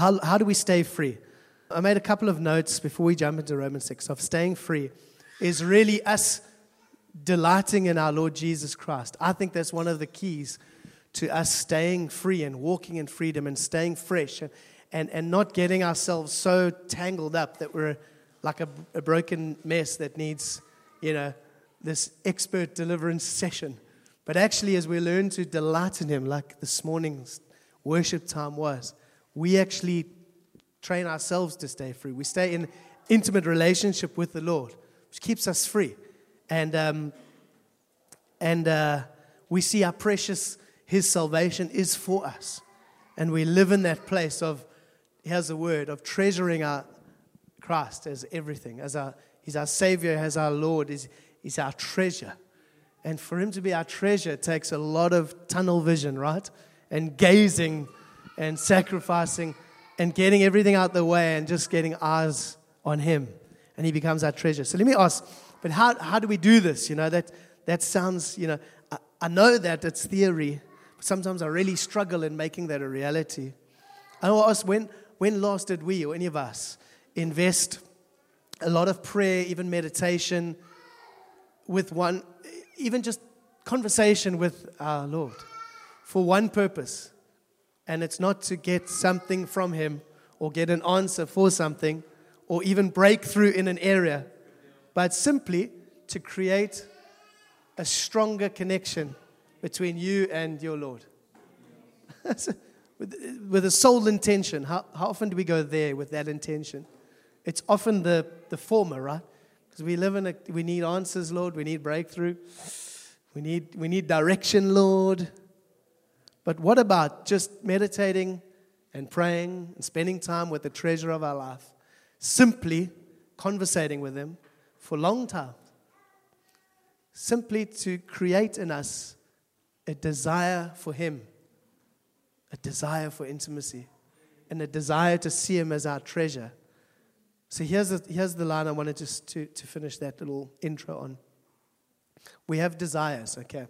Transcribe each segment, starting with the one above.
how, how do we stay free? I made a couple of notes before we jump into Romans 6 of staying free is really us delighting in our Lord Jesus Christ. I think that's one of the keys to us staying free and walking in freedom and staying fresh and, and, and not getting ourselves so tangled up that we're like a, a broken mess that needs, you know, this expert deliverance session. But actually, as we learn to delight in Him, like this morning's worship time was, we actually train ourselves to stay free. We stay in intimate relationship with the Lord, which keeps us free. And, um, and uh, we see how precious His salvation is for us. And we live in that place of, here's the word, of treasuring our Christ as everything, as our, He's our Savior, as our Lord, He's, he's our treasure. And for Him to be our treasure takes a lot of tunnel vision, right? And gazing and sacrificing and getting everything out the way and just getting eyes on Him. And He becomes our treasure. So let me ask, but how, how do we do this? You know, that, that sounds, you know, I, I know that it's theory, but sometimes I really struggle in making that a reality. I want to ask, when, when last did we, or any of us, invest a lot of prayer, even meditation, with one, even just conversation with our Lord for one purpose? And it's not to get something from Him or get an answer for something or even breakthrough in an area but simply to create a stronger connection between you and your Lord. with, with a sole intention. How, how often do we go there with that intention? It's often the, the former, right? Because we live in a, we need answers, Lord. We need breakthrough. We need, we need direction, Lord. But what about just meditating and praying and spending time with the treasure of our life? Simply conversating with Him for a long time. Simply to create in us a desire for Him, a desire for intimacy, and a desire to see Him as our treasure. So here's the, here's the line I wanted to, to finish that little intro on. We have desires, okay?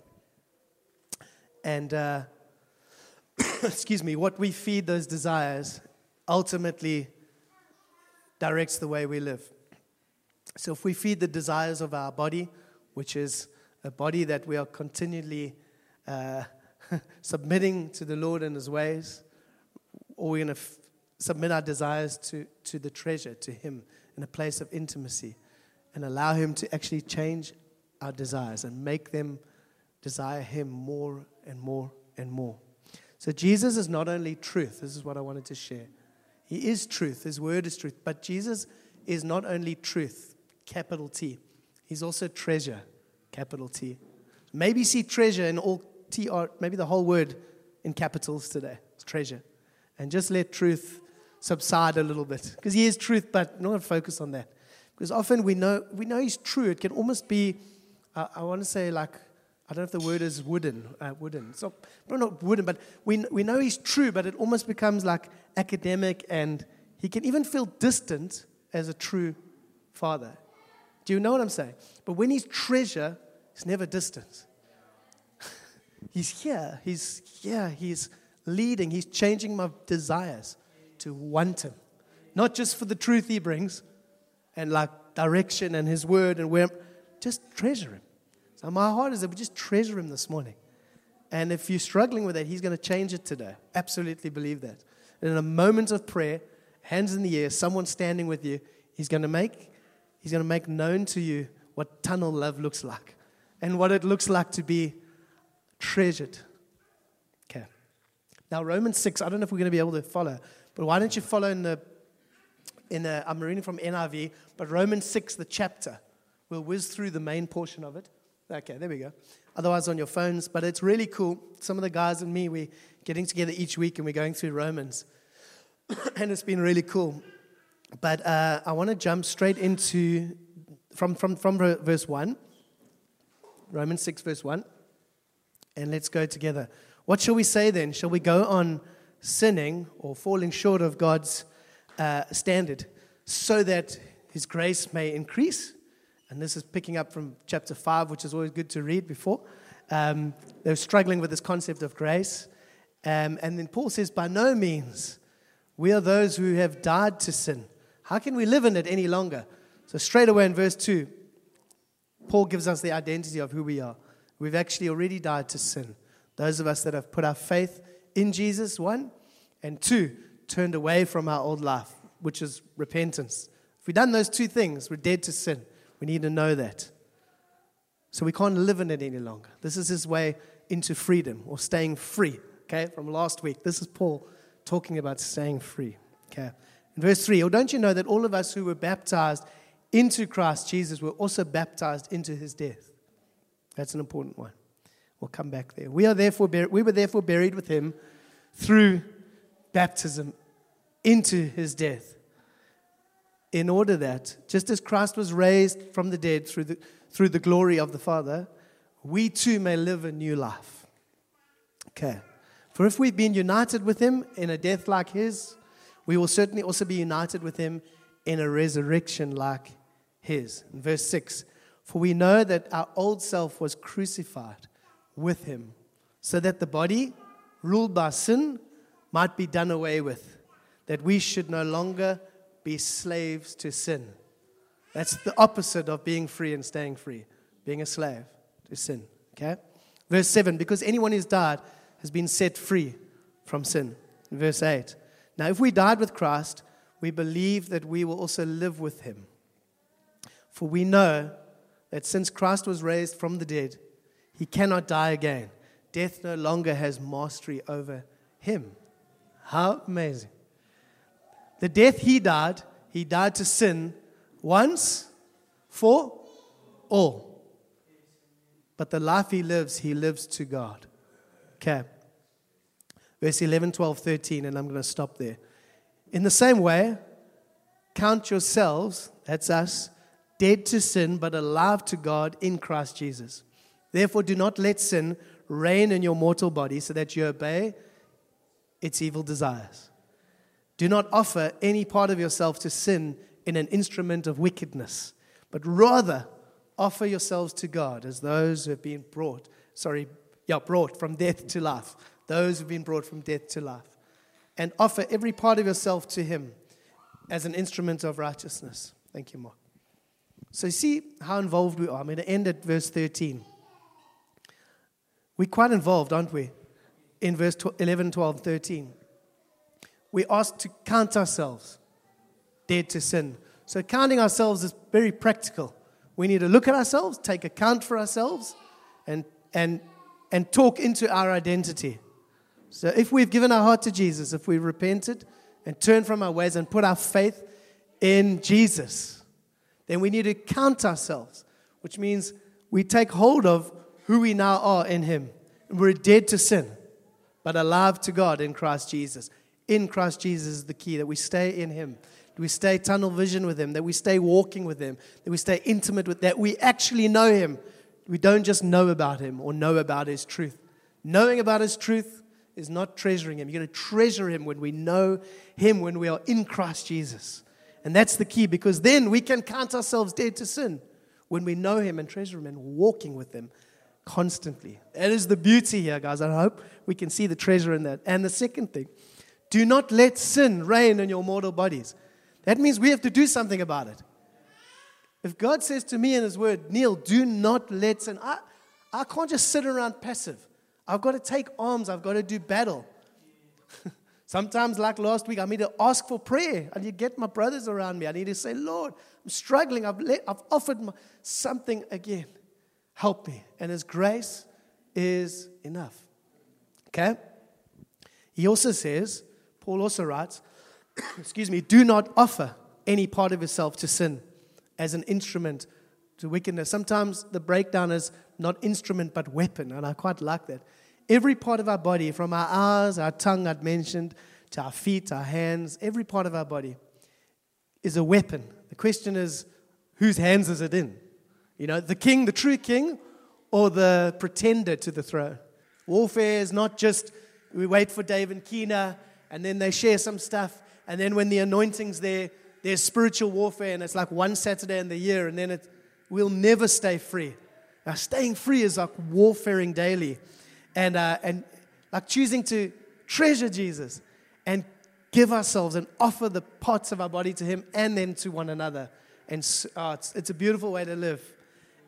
And, uh, excuse me, what we feed those desires ultimately directs the way we live. So if we feed the desires of our body, which is a body that we are continually uh, submitting to the Lord and His ways, or we're going to f- submit our desires to, to the treasure, to Him, in a place of intimacy, and allow Him to actually change our desires and make them desire Him more and more and more. So Jesus is not only truth, this is what I wanted to share. He is truth, His word is truth, but Jesus is not only truth, capital T. He's also treasure, capital T. Maybe see treasure in all T R, maybe the whole word in capitals today. It's treasure. And just let truth subside a little bit. Because he is truth, but not focus on that. Because often we know we know he's true. It can almost be, uh, I want to say like, I don't know if the word is wooden. Uh, wooden. Not, not wooden, but we, we know he's true, but it almost becomes like academic and he can even feel distant as a true father. Do you know what I'm saying? But when he's treasure, he's never distant. he's here. He's here. He's leading. He's changing my desires to want him. Not just for the truth he brings and like direction and his word and where, just treasure him. So my heart is that we just treasure him this morning. And if you're struggling with that, he's going to change it today. Absolutely believe that. And in a moment of prayer, hands in the air, someone standing with you, he's going to make He's going to make known to you what tunnel love looks like and what it looks like to be treasured. Okay. Now, Romans 6, I don't know if we're going to be able to follow, but why don't you follow in the, in the I'm reading from NIV, but Romans 6, the chapter. We'll whiz through the main portion of it. Okay, there we go. Otherwise, on your phones. But it's really cool. Some of the guys and me, we're getting together each week and we're going through Romans. and it's been really cool. But uh, I want to jump straight into from, from, from verse 1, Romans 6, verse 1, and let's go together. What shall we say then? Shall we go on sinning or falling short of God's uh, standard so that his grace may increase? And this is picking up from chapter 5, which is always good to read before. Um, they're struggling with this concept of grace. Um, and then Paul says, By no means. We are those who have died to sin. How can we live in it any longer? So, straight away in verse 2, Paul gives us the identity of who we are. We've actually already died to sin. Those of us that have put our faith in Jesus, one, and two, turned away from our old life, which is repentance. If we've done those two things, we're dead to sin. We need to know that. So we can't live in it any longer. This is his way into freedom or staying free. Okay, from last week. This is Paul talking about staying free. Okay. In verse 3, or don't you know that all of us who were baptized into Christ Jesus were also baptized into his death? That's an important one. We'll come back there. We, are therefore we were therefore buried with him through baptism into his death. In order that, just as Christ was raised from the dead through the, through the glory of the Father, we too may live a new life. Okay. For if we've been united with him in a death like his, we will certainly also be united with him in a resurrection like his. In verse 6 For we know that our old self was crucified with him, so that the body, ruled by sin, might be done away with, that we should no longer be slaves to sin. That's the opposite of being free and staying free, being a slave to sin. Okay? Verse 7 Because anyone who's died has been set free from sin. Verse 8 Now, if we died with Christ, we believe that we will also live with him. For we know that since Christ was raised from the dead, he cannot die again. Death no longer has mastery over him. How amazing. The death he died, he died to sin once for all. But the life he lives, he lives to God. Okay. Verse 11, 12, 13, and I'm going to stop there. In the same way, count yourselves, that's us, dead to sin, but alive to God in Christ Jesus. Therefore, do not let sin reign in your mortal body so that you obey its evil desires. Do not offer any part of yourself to sin in an instrument of wickedness, but rather offer yourselves to God as those who have been brought, sorry, yeah, brought from death to life, those who have been brought from death to life. And offer every part of yourself to Him as an instrument of righteousness. Thank you, Mark. So, you see how involved we are. I'm going to end at verse 13. We're quite involved, aren't we? in verse 11, 12, 13. We're asked to count ourselves dead to sin. So, counting ourselves is very practical. We need to look at ourselves, take account for ourselves, and, and, and talk into our identity. So, if we've given our heart to Jesus, if we've repented and turned from our ways and put our faith in Jesus, then we need to count ourselves, which means we take hold of who we now are in Him. We're dead to sin but alive to God in Christ Jesus. In Christ Jesus is the key that we stay in Him, that we stay tunnel vision with Him, that we stay walking with Him, that we stay intimate with, that we actually know Him. We don't just know about Him or know about His truth. Knowing about His truth is not treasuring Him. You're going to treasure Him when we know Him, when we are in Christ Jesus. And that's the key because then we can count ourselves dead to sin when we know Him and treasure Him and walking with Him constantly. That is the beauty here, guys. I hope we can see the treasure in that. And the second thing, do not let sin reign in your mortal bodies. That means we have to do something about it. If God says to me in His Word, Neil, do not let sin, I, I can't just sit around passive. I've got to take arms, I've got to do battle. Sometimes, like last week, I need to ask for prayer. I need to get my brothers around me. I need to say, Lord, I'm struggling. I've, let, I've offered my, something again help me. And His grace is enough. Okay? He also says, Paul also writes, excuse me, do not offer any part of yourself to sin as an instrument to wickedness. Sometimes the breakdown is not instrument but weapon, and I quite like that. Every part of our body, from our eyes, our tongue, I'd mentioned, to our feet, our hands, every part of our body is a weapon. The question is, whose hands is it in? You know, the king, the true king, or the pretender to the throne. Warfare is not just we wait for and Kina and then they share some stuff, and then when the anointing's there, there's spiritual warfare, and it's like one Saturday in the year, and then it, we'll never stay free. Now, staying free is like warfaring daily, and, uh, and like choosing to treasure Jesus and give ourselves and offer the parts of our body to Him and then to one another. And uh, it's, it's a beautiful way to live.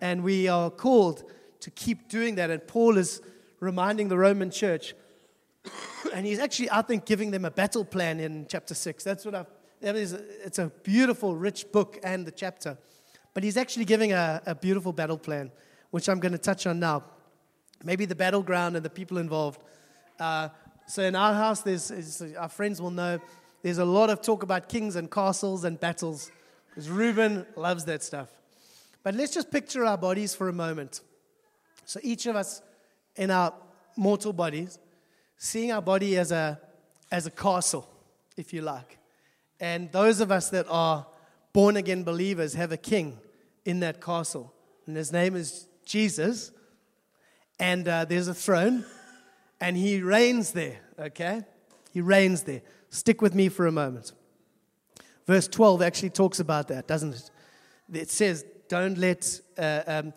And we are called to keep doing that. And Paul is reminding the Roman church, and he's actually, I think, giving them a battle plan in chapter 6. That's what I've, that is, it's a beautiful, rich book and the chapter. But he's actually giving a, a beautiful battle plan, which I'm going to touch on now. Maybe the battleground and the people involved. Uh, so in our house, there's, our friends will know, there's a lot of talk about kings and castles and battles, because Reuben loves that stuff. But let's just picture our bodies for a moment. So each of us in our mortal bodies, seeing our body as a, as a castle, if you like. And those of us that are born again believers have a king in that castle. And his name is Jesus. And uh, there's a throne, and he reigns there, okay? He reigns there. Stick with me for a moment. Verse 12 actually talks about that, doesn't it? It says, Don't let. Uh, um,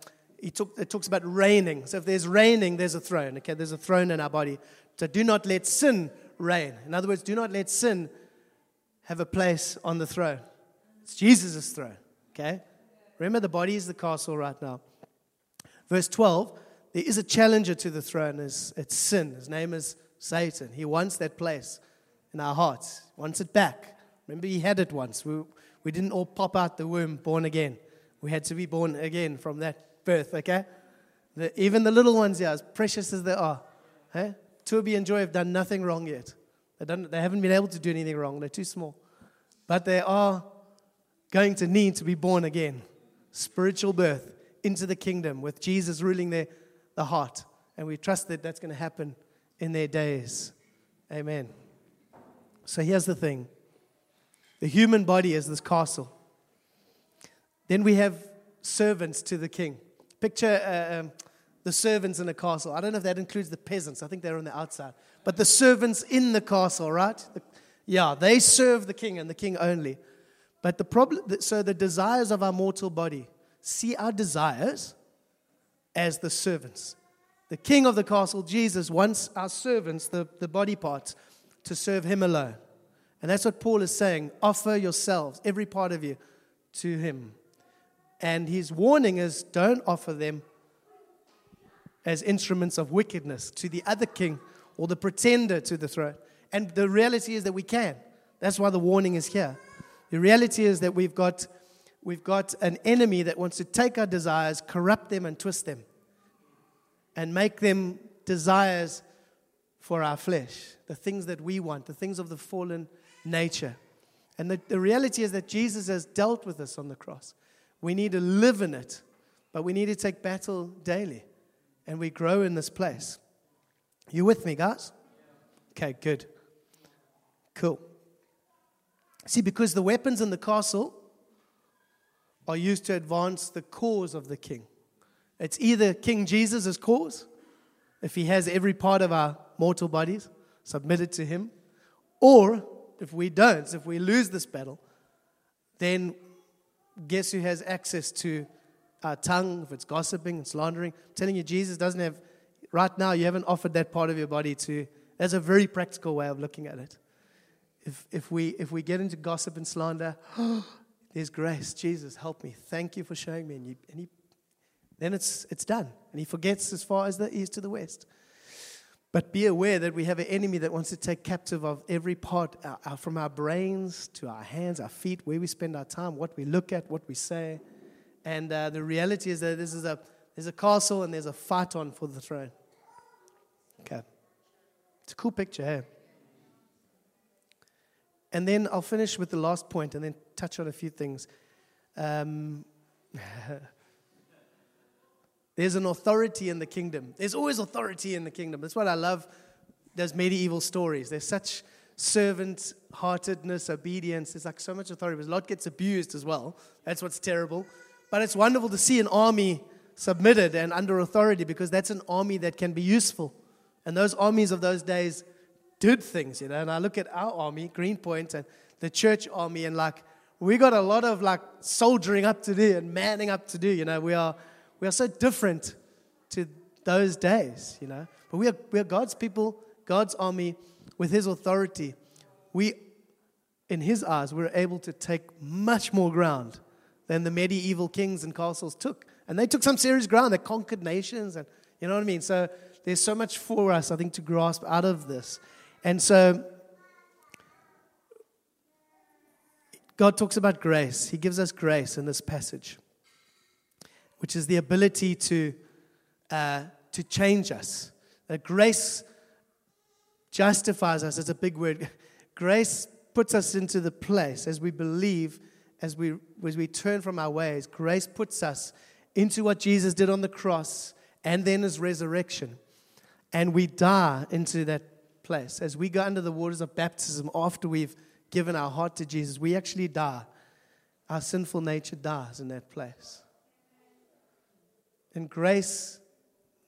talk, it talks about reigning. So if there's reigning, there's a throne. Okay, there's a throne in our body. So do not let sin reign. In other words, do not let sin have a place on the throne. It's Jesus' throne. Okay? Remember, the body is the castle right now. Verse 12 there is a challenger to the throne. It's, it's sin. His name is Satan. He wants that place in our hearts, wants it back. Remember, he had it once. We, we didn't all pop out the womb born again. We had to be born again from that birth, okay? The, even the little ones here, as precious as they are, eh? Toby and Joy have done nothing wrong yet. They, done, they haven't been able to do anything wrong. They're too small. But they are going to need to be born again. Spiritual birth into the kingdom with Jesus ruling their the heart. And we trust that that's going to happen in their days. Amen. So here's the thing the human body is this castle. Then we have servants to the king. Picture uh, um, the servants in a castle. I don't know if that includes the peasants. I think they're on the outside. But the servants in the castle, right? The, yeah, they serve the king and the king only. But the problem, so the desires of our mortal body, see our desires as the servants. The king of the castle, Jesus, wants our servants, the, the body parts, to serve him alone. And that's what Paul is saying. Offer yourselves, every part of you, to him. And his warning is don't offer them as instruments of wickedness to the other king or the pretender to the throne. And the reality is that we can. That's why the warning is here. The reality is that we've got, we've got an enemy that wants to take our desires, corrupt them, and twist them, and make them desires for our flesh, the things that we want, the things of the fallen nature. And the, the reality is that Jesus has dealt with us on the cross. We need to live in it, but we need to take battle daily. And we grow in this place. You with me, guys? Okay, good. Cool. See, because the weapons in the castle are used to advance the cause of the king. It's either King Jesus' cause, if he has every part of our mortal bodies submitted to him, or if we don't, if we lose this battle, then guess who has access to our tongue, if it's gossiping and slandering? I'm telling you, Jesus doesn't have, right now, you haven't offered that part of your body to, that's a very practical way of looking at it. If, if, we, if we get into gossip and slander, there's grace. Jesus, help me. Thank you for showing me. And, you, and he, then it's, it's done. And he forgets as far as the east to the west. But be aware that we have an enemy that wants to take captive of every part, our, our, from our brains to our hands, our feet, where we spend our time, what we look at, what we say. And uh, the reality is that this is a, there's a castle and there's a fight on for the throne. Okay. It's a cool picture, hey? And then I'll finish with the last point and then touch on a few things. Um, there's an authority in the kingdom. There's always authority in the kingdom. That's what I love those medieval stories. There's such servant heartedness, obedience. There's like so much authority. But a lot gets abused as well. That's what's terrible. But it's wonderful to see an army submitted and under authority because that's an army that can be useful. And those armies of those days did things, you know. And I look at our army, Green Point, and the church army, and like we got a lot of like soldiering up to do and manning up to do. You know, we are we are so different to those days, you know. But we are we are God's people, God's army with His authority. We in his eyes, we're able to take much more ground than the medieval kings and castles took. And they took some serious ground. They conquered nations, and you know what I mean? So there's so much for us, I think, to grasp out of this. And so God talks about grace. He gives us grace in this passage, which is the ability to, uh, to change us. That grace justifies us. It's a big word. Grace puts us into the place as we believe, as we, as we turn from our ways. Grace puts us into what Jesus did on the cross and then his resurrection. And we die into that place. As we go under the waters of baptism after we've given our heart to Jesus, we actually die. Our sinful nature dies in that place. And grace,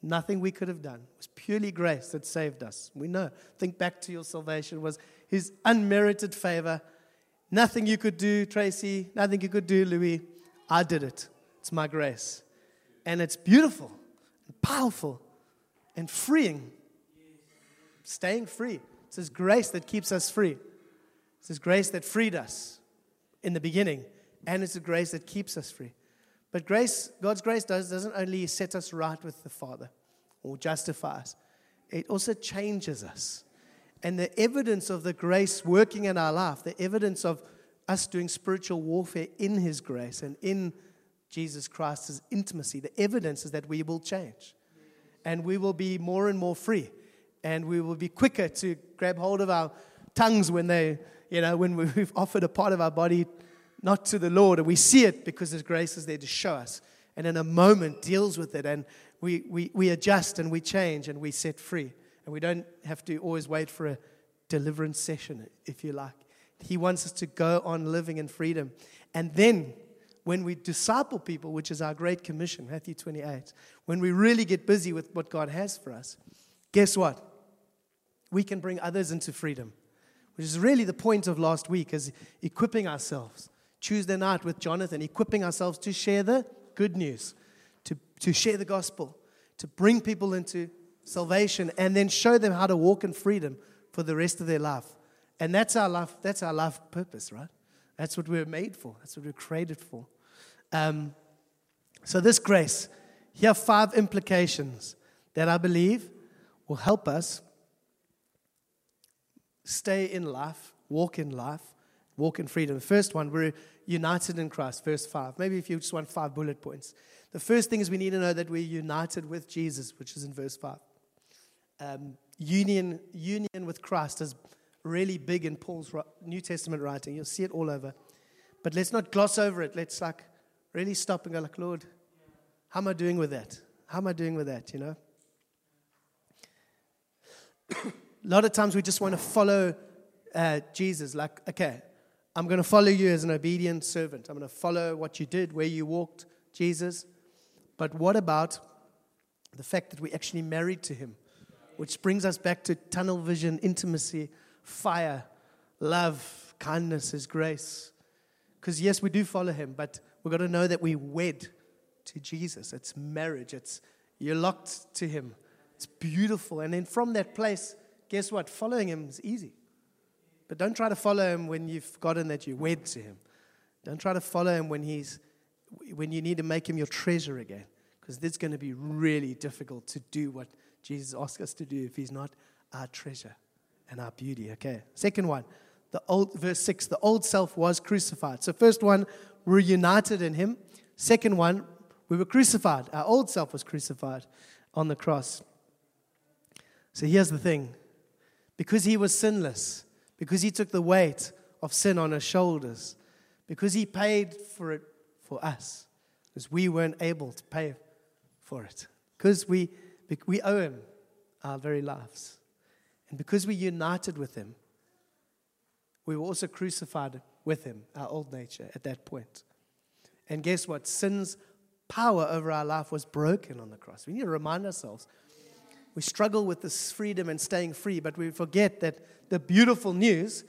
nothing we could have done. It was purely grace that saved us. We know. Think back to your salvation was his unmerited favor. Nothing you could do, Tracy, nothing you could do, Louis. I did it. It's my grace. And it's beautiful and powerful and freeing. Staying free. It's His grace that keeps us free. It's His grace that freed us in the beginning, and it's a grace that keeps us free. But grace, God's grace does, doesn't only set us right with the Father or justify us, it also changes us. And the evidence of the grace working in our life, the evidence of us doing spiritual warfare in His grace and in Jesus Christ's intimacy, the evidence is that we will change. And we will be more and more free. And we will be quicker to grab hold of our tongues when they, you know, when we've offered a part of our body not to the Lord. And we see it because His grace is there to show us. And in a moment deals with it. And we, we, we adjust and we change and we set free. And we don't have to always wait for a deliverance session, if you like. He wants us to go on living in freedom. And then, when we disciple people, which is our great commission, Matthew 28, when we really get busy with what God has for us, guess what? We can bring others into freedom, which is really the point of last week, is equipping ourselves. Tuesday night with Jonathan, equipping ourselves to share the good news, to, to share the gospel, to bring people into salvation, and then show them how to walk in freedom for the rest of their life. And that's our life, that's our life purpose, right? That's what we're made for. That's what we're created for. Um, so this grace, here are five implications that I believe will help us stay in life, walk in life, walk in freedom. The first one, we're united in Christ, verse 5. Maybe if you just want five bullet points. The first thing is we need to know that we're united with Jesus, which is in verse 5 um, union, union with Christ is really big in Paul's New Testament writing. You'll see it all over. But let's not gloss over it. Let's like really stop and go like, Lord, how am I doing with that? How am I doing with that, you know? a lot of times we just want to follow uh, Jesus. Like, okay, I'm going to follow you as an obedient servant. I'm going to follow what you did, where you walked, Jesus. But what about the fact that we're actually married to him? Which brings us back to tunnel vision, intimacy, fire, love, kindness, His grace. Because, yes, we do follow Him, but we've got to know that we wed to Jesus. It's marriage, it's you're locked to Him. It's beautiful. And then from that place, guess what? Following Him is easy. But don't try to follow Him when you've forgotten that you wed to Him. Don't try to follow Him when He's when you need to make Him your treasure again, because it's going to be really difficult to do what Jesus asks us to do if he's not our treasure and our beauty. Okay. Second one, the old verse 6, the old self was crucified. So first one, we're united in him. Second one, we were crucified. Our old self was crucified on the cross. So here's the thing. Because he was sinless, because he took the weight of sin on his shoulders, because he paid for it for us, because we weren't able to pay for it, because we we owe him our very lives. And because we're united with him, we were also crucified with him, our old nature, at that point. And guess what? Sin's power over our life was broken on the cross. We need to remind ourselves. We struggle with this freedom and staying free, but we forget that the beautiful news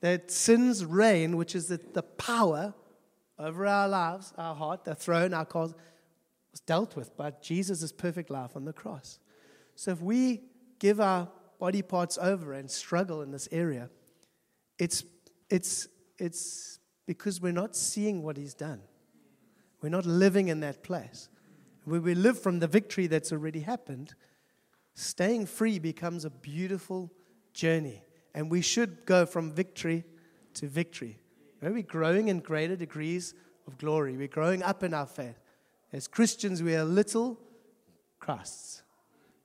that sin's reign, which is the, the power over our lives, our heart, the throne, our cause, was dealt with by Jesus' perfect life on the cross. So if we give our body parts over and struggle in this area, it's, it's, it's because we're not seeing what He's done. We're not living in that place. When we live from the victory that's already happened, staying free becomes a beautiful journey. And we should go from victory to victory. We're growing in greater degrees of glory. We're growing up in our faith. As Christians, we are little Christs.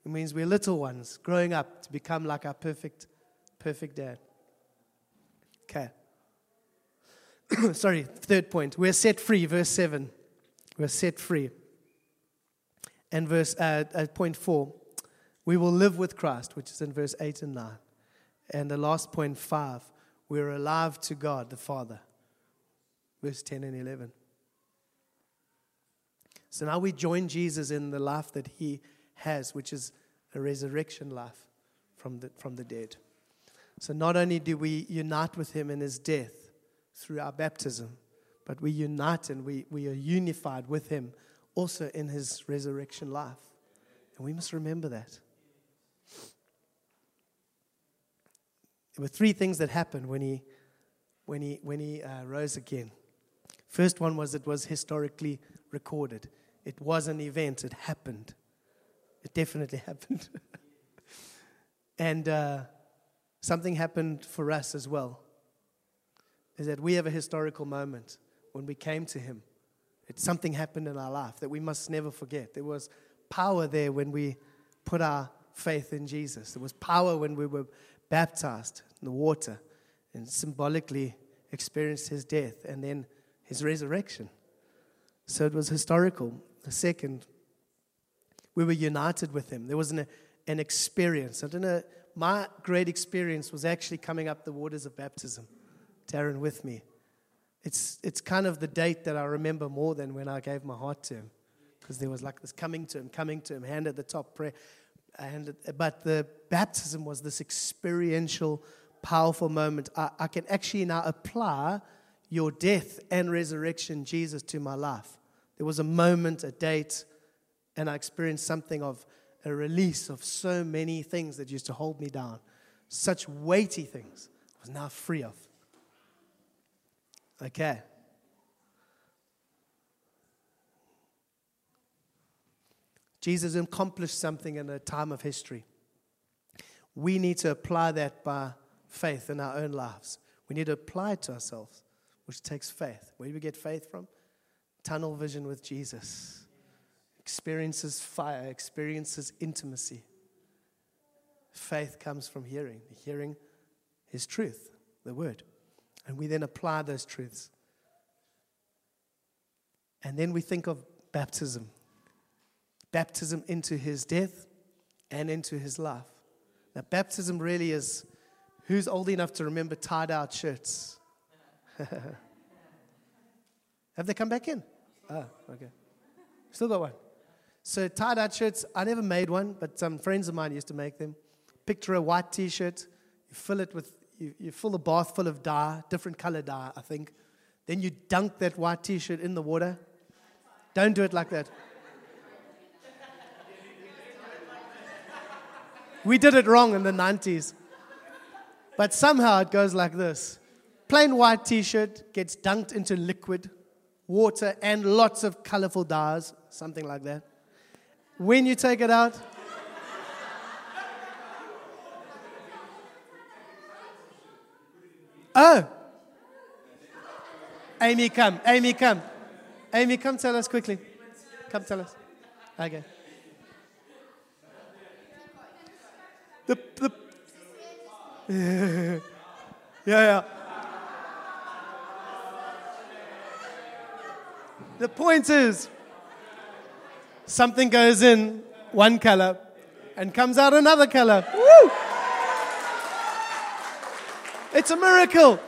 It means we're little ones growing up to become like our perfect, perfect dad. Okay. Sorry, third point. We're set free, verse 7. We're set free. And verse uh, uh, point 4, we will live with Christ, which is in verse 8 and 9. And the last point, 5, we're alive to God the Father. Verse 10 and 11. So now we join Jesus in the life that he has, which is a resurrection life from the, from the dead. So not only do we unite with him in his death through our baptism, but we unite and we, we are unified with him also in his resurrection life. And we must remember that. There were three things that happened when he, when he, when he uh, rose again. First one was it was historically recorded. It was an event, it happened. It definitely happened. and uh, something happened for us as well. Is that we have a historical moment when we came to Him. It, something happened in our life that we must never forget. There was power there when we put our faith in Jesus. There was power when we were baptized in the water and symbolically experienced his death and then his resurrection. So it was historical. The second, we were united with him. There was an, an experience. I don't know, my great experience was actually coming up the waters of baptism. Darren with me. It's, it's kind of the date that I remember more than when I gave my heart to him. Because there was like this coming to him, coming to him, hand at the top prayer. And, but the baptism was this experiential, powerful moment. I, I can actually now apply your death and resurrection, Jesus, to my life. There was a moment, a date, and I experienced something of a release of so many things that used to hold me down. Such weighty things I was now free of. Okay. Jesus accomplished something in a time of history. We need to apply that by faith in our own lives. We need to apply it to ourselves, which takes faith. Where do we get faith from? Tunnel vision with Jesus. Experiences fire, experiences intimacy. Faith comes from hearing, hearing His truth, the Word. And we then apply those truths. And then we think of baptism baptism into his death and into his life. Now, baptism really is who's old enough to remember tied out shirts? Have they come back in? Oh, okay. Still got one. So, tie dye shirts, I never made one, but some friends of mine used to make them. Picture a white t shirt, you fill it with you, you fill the bath full of dye, different color dye, I think. Then you dunk that white t shirt in the water. Don't do it like that. We did it wrong in the 90s. But somehow it goes like this plain white t shirt gets dunked into liquid, water, and lots of colorful dyes, something like that. When you take it out, Oh. Amy, come. Amy, come. Amy, come tell us quickly. Come tell us. Okay. The, the, yeah, yeah. The point is, something goes in one color and comes out another color. Woo! It's a miracle.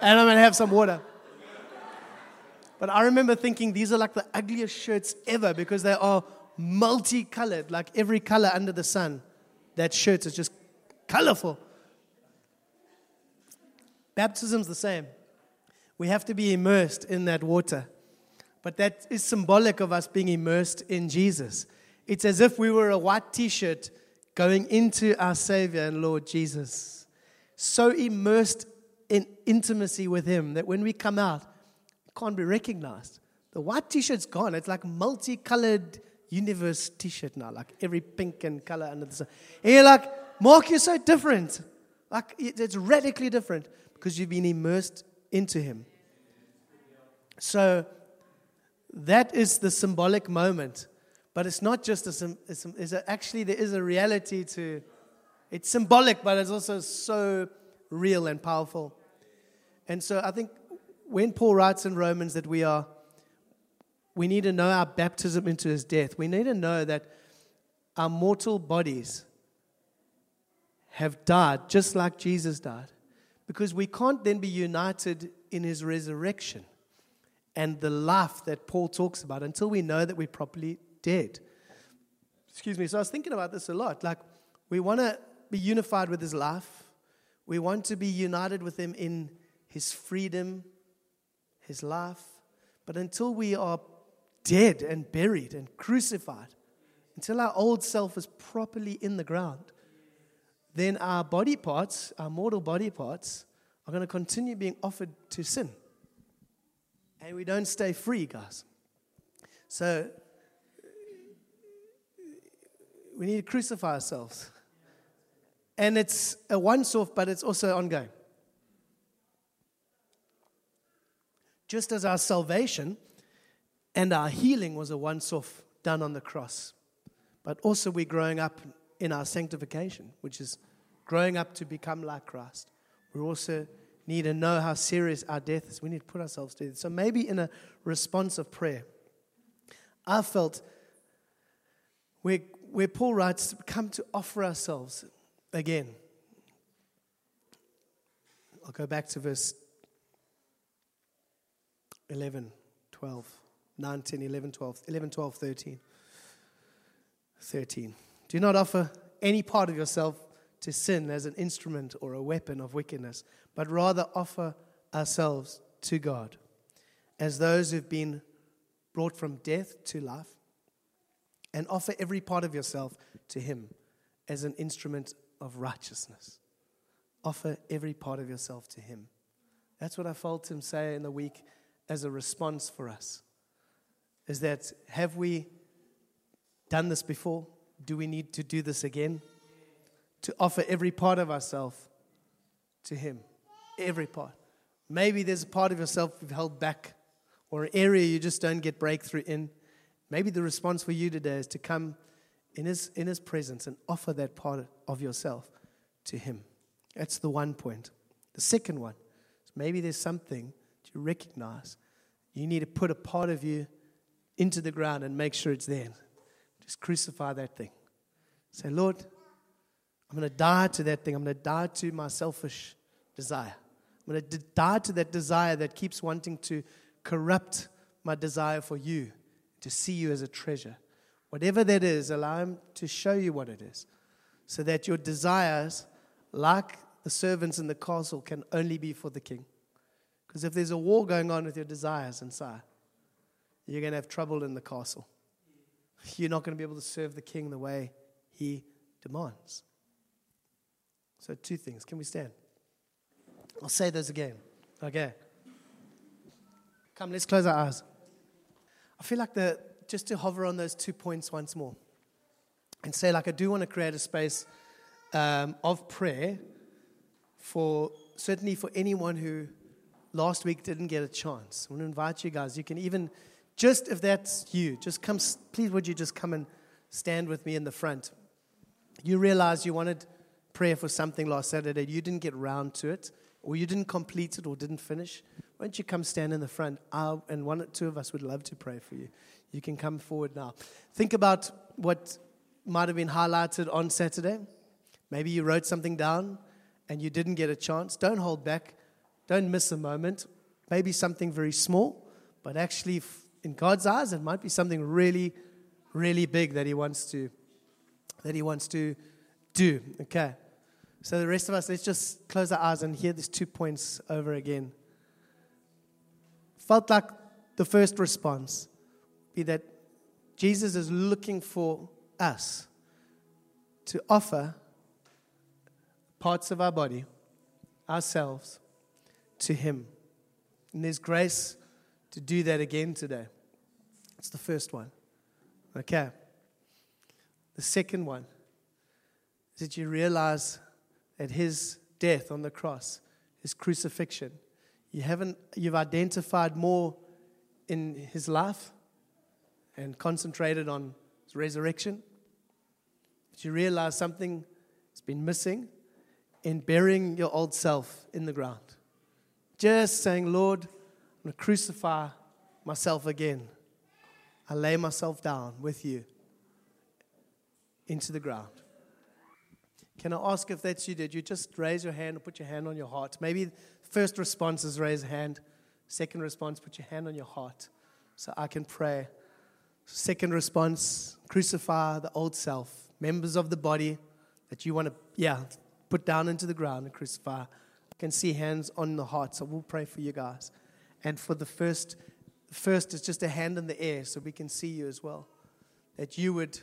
And I'm going to have some water. But I remember thinking these are like the ugliest shirts ever because they are multicolored, like every color under the sun. That shirt is just colorful. Baptism's the same. We have to be immersed in that water. But that is symbolic of us being immersed in Jesus. It's as if we were a white t shirt going into our Savior and Lord Jesus so immersed in intimacy with Him that when we come out, it can't be recognized. The white t shirt's gone. It's like multicolored universe t shirt now, like every pink and color under the sun. And you're like, Mark, you're so different. Like, it's radically different because you've been immersed into Him. So, that is the symbolic moment. But it's not just a, it's, it's a, actually, there is a reality to it's symbolic, but it's also so real and powerful. And so I think when Paul writes in Romans that we are, we need to know our baptism into his death. We need to know that our mortal bodies have died just like Jesus died. Because we can't then be united in his resurrection and the life that Paul talks about until we know that we're properly dead. Excuse me. So I was thinking about this a lot. Like, we want to be unified with his life. We want to be united with him in his freedom, his life. But until we are dead and buried and crucified, until our old self is properly in the ground, then our body parts, our mortal body parts, are going to continue being offered to sin. And we don't stay free, guys. So we need to crucify ourselves. And it's a once off, but it's also ongoing. Just as our salvation and our healing was a once off done on the cross, but also we're growing up in our sanctification, which is growing up to become like Christ. We're also need to know how serious our death is. We need to put ourselves to it. So maybe in a response of prayer, I felt where, where Paul writes, come to offer ourselves again. I'll go back to verse 11, 12, 9, 10, 11, 12, 11, 12, 13. 13. Do not offer any part of yourself to sin as an instrument or a weapon of wickedness, but rather offer ourselves to God as those who've been brought from death to life, and offer every part of yourself to Him as an instrument of righteousness. Offer every part of yourself to Him. That's what I felt Him say in the week as a response for us. Is that have we done this before? Do we need to do this again? To offer every part of ourselves to Him. Every part. Maybe there's a part of yourself you've held back or an area you just don't get breakthrough in. Maybe the response for you today is to come in his, in his presence and offer that part of yourself to him. That's the one point. The second one is maybe there's something to recognize. You need to put a part of you into the ground and make sure it's there. Just crucify that thing. Say, Lord, I'm going to die to that thing. I'm going to die to my selfish desire. I'm going to die to that desire that keeps wanting to corrupt my desire for you, to see you as a treasure. Whatever that is, allow Him to show you what it is. So that your desires, like the servants in the castle, can only be for the king. Because if there's a war going on with your desires inside, you're going to have trouble in the castle. You're not going to be able to serve the king the way he demands. So, two things. Can we stand? I'll say those again. Okay. Come, let's close our eyes. I feel like the, just to hover on those two points once more and say, like, I do want to create a space um, of prayer for certainly for anyone who last week didn't get a chance. I want to invite you guys. You can even, just if that's you, just come, please, would you just come and stand with me in the front? You realize you wanted prayer for something last Saturday, you didn't get round to it, or you didn't complete it, or didn't finish. Why don't you come stand in the front? I'll, and one or two of us would love to pray for you. You can come forward now. Think about what might have been highlighted on Saturday. Maybe you wrote something down and you didn't get a chance. Don't hold back. Don't miss a moment. Maybe something very small, but actually, in God's eyes, it might be something really, really big that He wants to that He wants to do. Okay. So the rest of us, let's just close our eyes and hear these two points over again. Felt like the first response be that Jesus is looking for us to offer parts of our body, ourselves, to Him. And there's grace to do that again today. It's the first one. Okay. The second one is that you realize that His death on the cross, His crucifixion, you haven't, you've identified more in His life and concentrated on His resurrection. But you realize something has been missing in burying your old self in the ground. Just saying, Lord, I'm going to crucify myself again. I lay myself down with you into the ground. Can I ask if that's you? Did you just raise your hand or put your hand on your heart? Maybe first response is raise a hand. Second response, put your hand on your heart so I can pray. Second response, crucify the old self, members of the body that you want to, yeah, put down into the ground and crucify. I can see hands on the heart, so we'll pray for you guys. And for the first, first is just a hand in the air so we can see you as well. That you would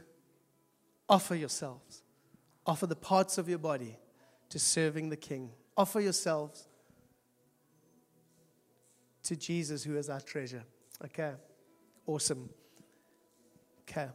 offer yourselves, offer the parts of your body to serving the King. Offer yourselves to Jesus, who is our treasure. Okay, awesome. Okay.